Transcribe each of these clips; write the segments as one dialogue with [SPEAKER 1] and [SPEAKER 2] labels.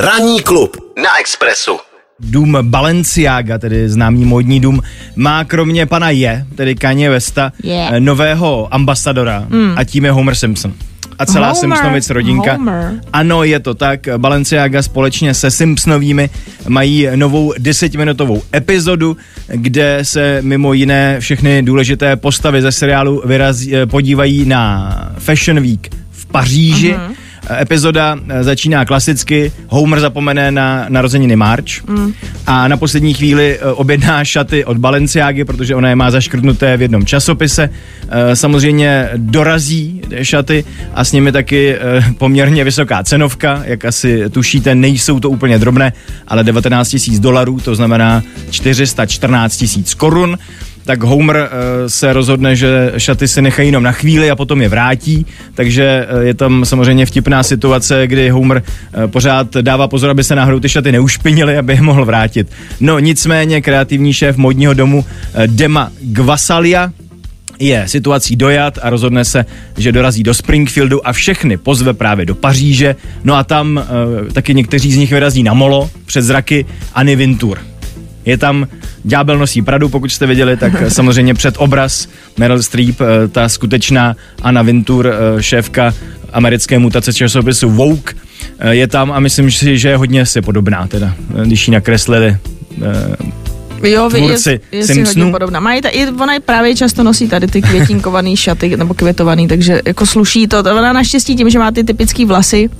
[SPEAKER 1] Ranní klub na Expressu.
[SPEAKER 2] Dům Balenciaga, tedy známý módní dům, má kromě pana Je, tedy Kanye Westa,
[SPEAKER 3] Je.
[SPEAKER 2] eh, nového ambasadora a tím je Homer Simpson. A celá
[SPEAKER 3] Homer,
[SPEAKER 2] Simpsonovic rodinka.
[SPEAKER 3] Homer.
[SPEAKER 2] Ano, je to tak. Balenciaga společně se Simpsonovými mají novou desetiminutovou epizodu, kde se mimo jiné všechny důležité postavy ze seriálu vyrazí, eh, podívají na Fashion Week v Paříži.
[SPEAKER 3] Mhm.
[SPEAKER 2] Epizoda eh, začíná klasicky, Homer zapomene na narozeniny March
[SPEAKER 3] Mm.
[SPEAKER 2] a na poslední chvíli eh, objedná šaty od Balenciágy, protože ona je má zaškrtnuté v jednom časopise. Eh, Samozřejmě dorazí šaty a s nimi taky poměrně vysoká cenovka, jak asi tušíte, nejsou to úplně drobné, ale 19 tisíc dolarů, to znamená 414 tisíc korun tak Homer eh, se rozhodne, že šaty si nechají jenom na chvíli a potom je vrátí, takže eh, je tam samozřejmě vtipná situace, kdy Homer eh, pořád dává pozor, aby se náhodou ty šaty neušpinily, aby je mohl vrátit. No nicméně kreativní šéf modního domu Dema Gvasalia je situací dojat a rozhodne se, že dorazí do Springfieldu a všechny pozve právě do Paříže. No a tam uh, taky někteří z nich vyrazí na molo před zraky Anny Vintur. Je tam Ďábel nosí Pradu, pokud jste viděli, tak samozřejmě před obraz Meryl Streep, eh, ta skutečná Anna Vintur, eh, šéfka americké mutace časopisu Vogue, eh, je tam a myslím si, že je hodně si podobná, teda, když ji nakreslili
[SPEAKER 3] Jo, vy,
[SPEAKER 2] Tvůrci
[SPEAKER 3] je, je
[SPEAKER 2] Simpsonů.
[SPEAKER 3] hodně podobná. Mají ta, i, ona je právě často nosí tady ty květinkovaný šaty, nebo květovaný, takže jako sluší to. Ona naštěstí tím, že má ty typické vlasy,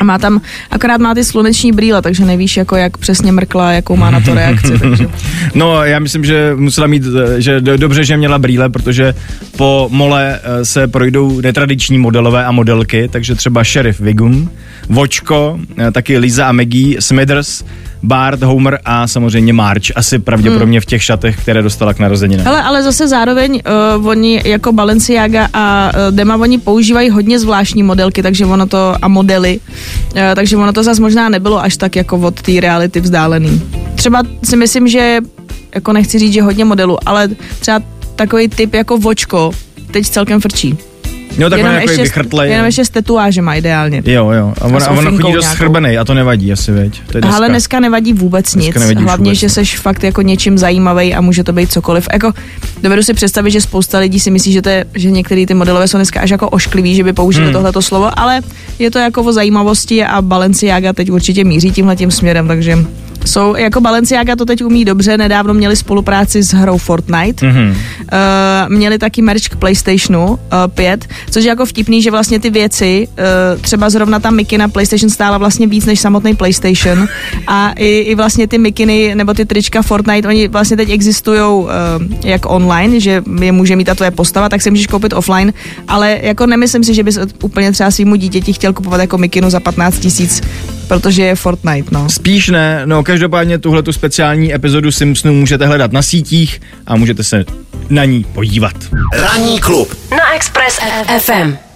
[SPEAKER 3] a má tam, akorát má ty sluneční brýle, takže nevíš, jako jak přesně mrkla, jakou má na to reakci. Takže.
[SPEAKER 2] No, já myslím, že musela mít, eh, že do- dobře, že měla brýle, protože po mole eh, se projdou netradiční modelové a modelky, takže třeba Sheriff Wiggum, Vočko, eh, taky Lisa a Maggie, Smithers, Bart, Homer a samozřejmě Marge. Asi pravděpodobně v těch šatech, které dostala k narozeninám.
[SPEAKER 3] Hele, ale zase zároveň uh, oni jako Balenciaga a uh, Dema, oni používají hodně zvláštní modelky, takže ono to, a modely, uh, takže ono to zase možná nebylo až tak jako od té reality vzdálený. Třeba si myslím, že, jako nechci říct, že hodně modelů, ale třeba takový typ jako vočko teď celkem frčí.
[SPEAKER 2] No tak
[SPEAKER 3] jenom,
[SPEAKER 2] je takový
[SPEAKER 3] ještě,
[SPEAKER 2] vychrtlej.
[SPEAKER 3] jenom ještě s tetuážema ideálně.
[SPEAKER 2] Jo, jo. A,
[SPEAKER 3] A
[SPEAKER 2] on,
[SPEAKER 3] s
[SPEAKER 2] a on chodí dost
[SPEAKER 3] nějakou.
[SPEAKER 2] schrbenej a to nevadí asi, veď. To dneska.
[SPEAKER 3] Ale dneska nevadí vůbec nic.
[SPEAKER 2] Dneska nevadí
[SPEAKER 3] Hlavně,
[SPEAKER 2] vůbec
[SPEAKER 3] že seš fakt jako něčím zajímavý a může to být cokoliv. Jako, dovedu si představit, že spousta lidí si myslí, že, to je, že některé ty modelové jsou dneska až jako ošklivý, že by použili hmm. tohleto slovo, ale je to jako o zajímavosti a Balenciaga teď určitě míří tímhle tím směrem, takže jsou, jako Balenciaga to teď umí dobře, nedávno měli spolupráci s hrou Fortnite,
[SPEAKER 2] Mhm.
[SPEAKER 3] uh, měli taky merch k PlayStationu uh, 5, což je jako vtipný, že vlastně ty věci, uh, třeba zrovna ta Mickey na PlayStation stála vlastně víc než samotný PlayStation. A i, i vlastně ty mikiny nebo ty trička Fortnite, oni vlastně teď existují uh, jak online, že je může mít ta tvoje postava, tak si můžeš koupit offline, ale jako nemyslím si, že bys úplně třeba svýmu dítěti chtěl kupovat jako mikinu za 15 tisíc, protože je Fortnite, no.
[SPEAKER 2] Spíš ne, no každopádně tuhle tu speciální epizodu Simpsonů můžete hledat na sítích a můžete se na ní podívat.
[SPEAKER 1] Ranní klub
[SPEAKER 4] Na Express FM.